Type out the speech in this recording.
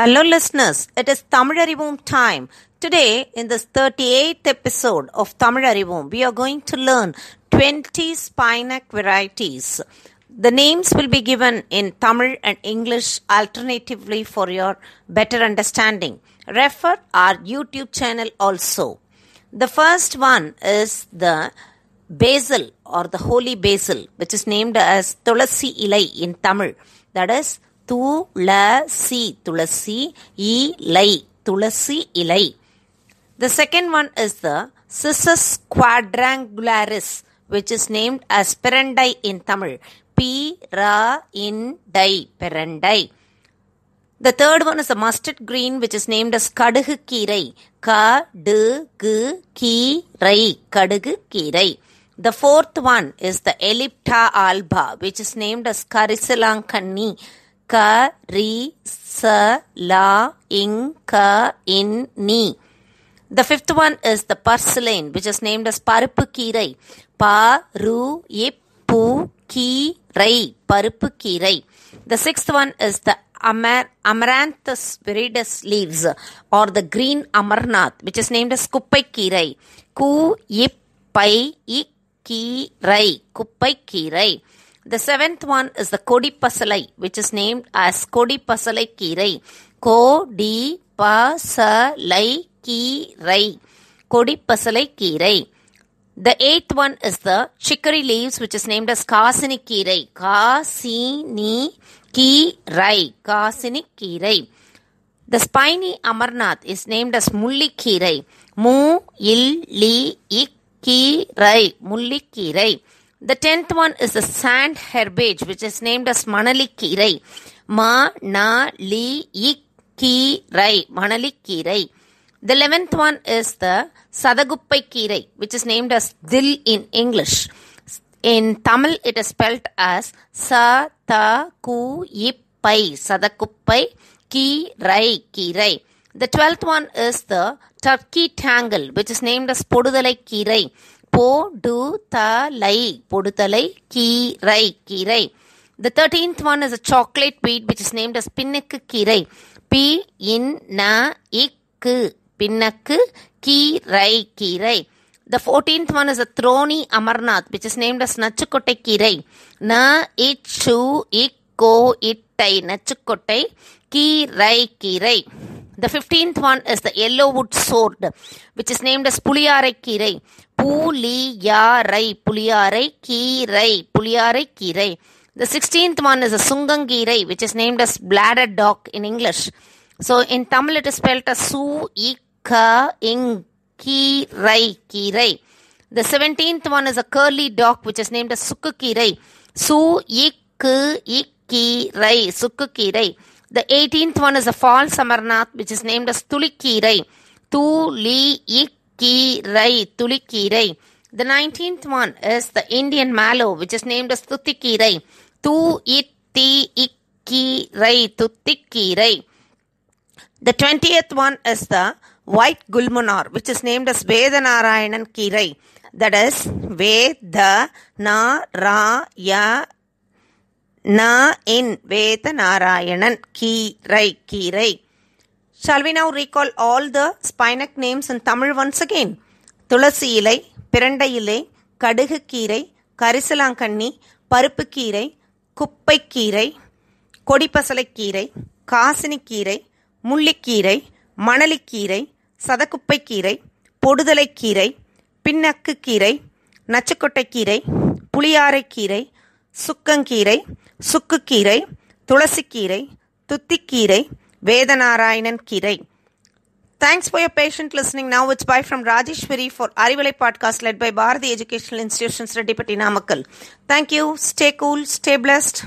Hello, listeners. It is Tamil time. Today, in this 38th episode of Tamil we are going to learn 20 Spinac varieties. The names will be given in Tamil and English alternatively for your better understanding. Refer our YouTube channel also. The first one is the basil or the holy basil, which is named as Tulasi Ilai in Tamil. That is Tulasi, Tulasi Ilai, Tulasi Ilai. The second one is the Cissus quadrangularis, which is named as Perandai in Tamil. P Ra in Dai, Perandai. The third one is the mustard green, which is named as Kadugu Kirai. Kadugu Kirai. Kadugu Kirai. The fourth one is the Eclipta alba, which is named as ka ri s la in ka in ni The fifth one is the purslane, which is named as Parupu Kirai. Paru ki rai Parupu Kirai. The sixth one is the Amar- Amaranthus viridis leaves or the green Amarnath, which is named as Kuppai Kirai. Ku Ippai Kirai. Kuppai Kirai. The seventh one is the Kodi Pasalai, which is named as Kodi Pasalai Kirai. Kodi Pasalai Kirai. Kodi Pasalai Kirai. The eighth one is the chicory leaves, which is named as Kasini Kirai. Kasini Kirai. Kasini Kirai. The spiny Amarnath is named as Mulli Kirai. Mu il li Kirai. Mulli Kirai. The tenth one is the sand herbage, which is named as Manali Kirai. Manali Kirai. Manali Kirai. The eleventh one is the Sadaguppai Kirai, which is named as Dill in English. In Tamil, it is spelled as Sadakuppai. Sadakuppai Kirai. Kirai. The twelfth one is the Turkey Tangle, which is named as Podudalai Kirai. Poduthalai. Poduthalai Kirai. Kirai. The thirteenth one is a chocolate weed, which is named as Pinnaku Kirai. P in na ik Pinnaku Kirai Kirai. The fourteenth one is a Throni Amarnath, which is named as Nachukotai Kirai. Na ichu ikko ittai Nachukotai Kirai Kirai. The fifteenth one is the yellow wood sword, which is named as Puliyarai Kirai. Puliyarai, Puliyarai Kirai, Puliyarai Kirai. The sixteenth one is a Sungangirai, which is named as bladder dock in English. So in Tamil it is spelled as Su Ika Ing Kirai Kirai. The seventeenth one is a curly dock, which is named as Sukku Kirai. Su Ik Ikirai, Sukku Kirai. The 18th one is a false Amarnath, which is named as Tulikirai. Tulikirai, Tulikirai. The 19th one is the Indian Mallow, which is named as Tutikirai. Tu Itti Ikirai, Tutikirai. The 20th one is the white gulmonar, which is named as Vedanarayanan Kirai. That is நா என் வேத நாராயணன் கீரை கீரை Shall we now recall all the spinac names in Tamil once again? துளசி இலை பிரண்டை இலை கடுகு கீரை கரிசலாங்கண்ணி பருப்பு கீரை குப்பைக்கீரை கொடிப்பசலைக்கீரை காசினிக்கீரை முள்ளிக்கீரை மணலிக்கீரை சதக்குப்பைக்கீரை பொடுதலைக்கீரை பின்னக்குக்கீரை நச்சுக்கொட்டைக்கீரை புளியாரைக்கீரை சுக்கங்கீரை சுக்குக்கீரை துளசிக்கீரை துத்திக்கீரை வேதநாராயணன் கீரை. Thanks for your patient listening now it's bye from Rajeshwari for Arivalai podcast led by Bharathi educational institutions Rettipatti Namakkal thank you stay cool stay blessed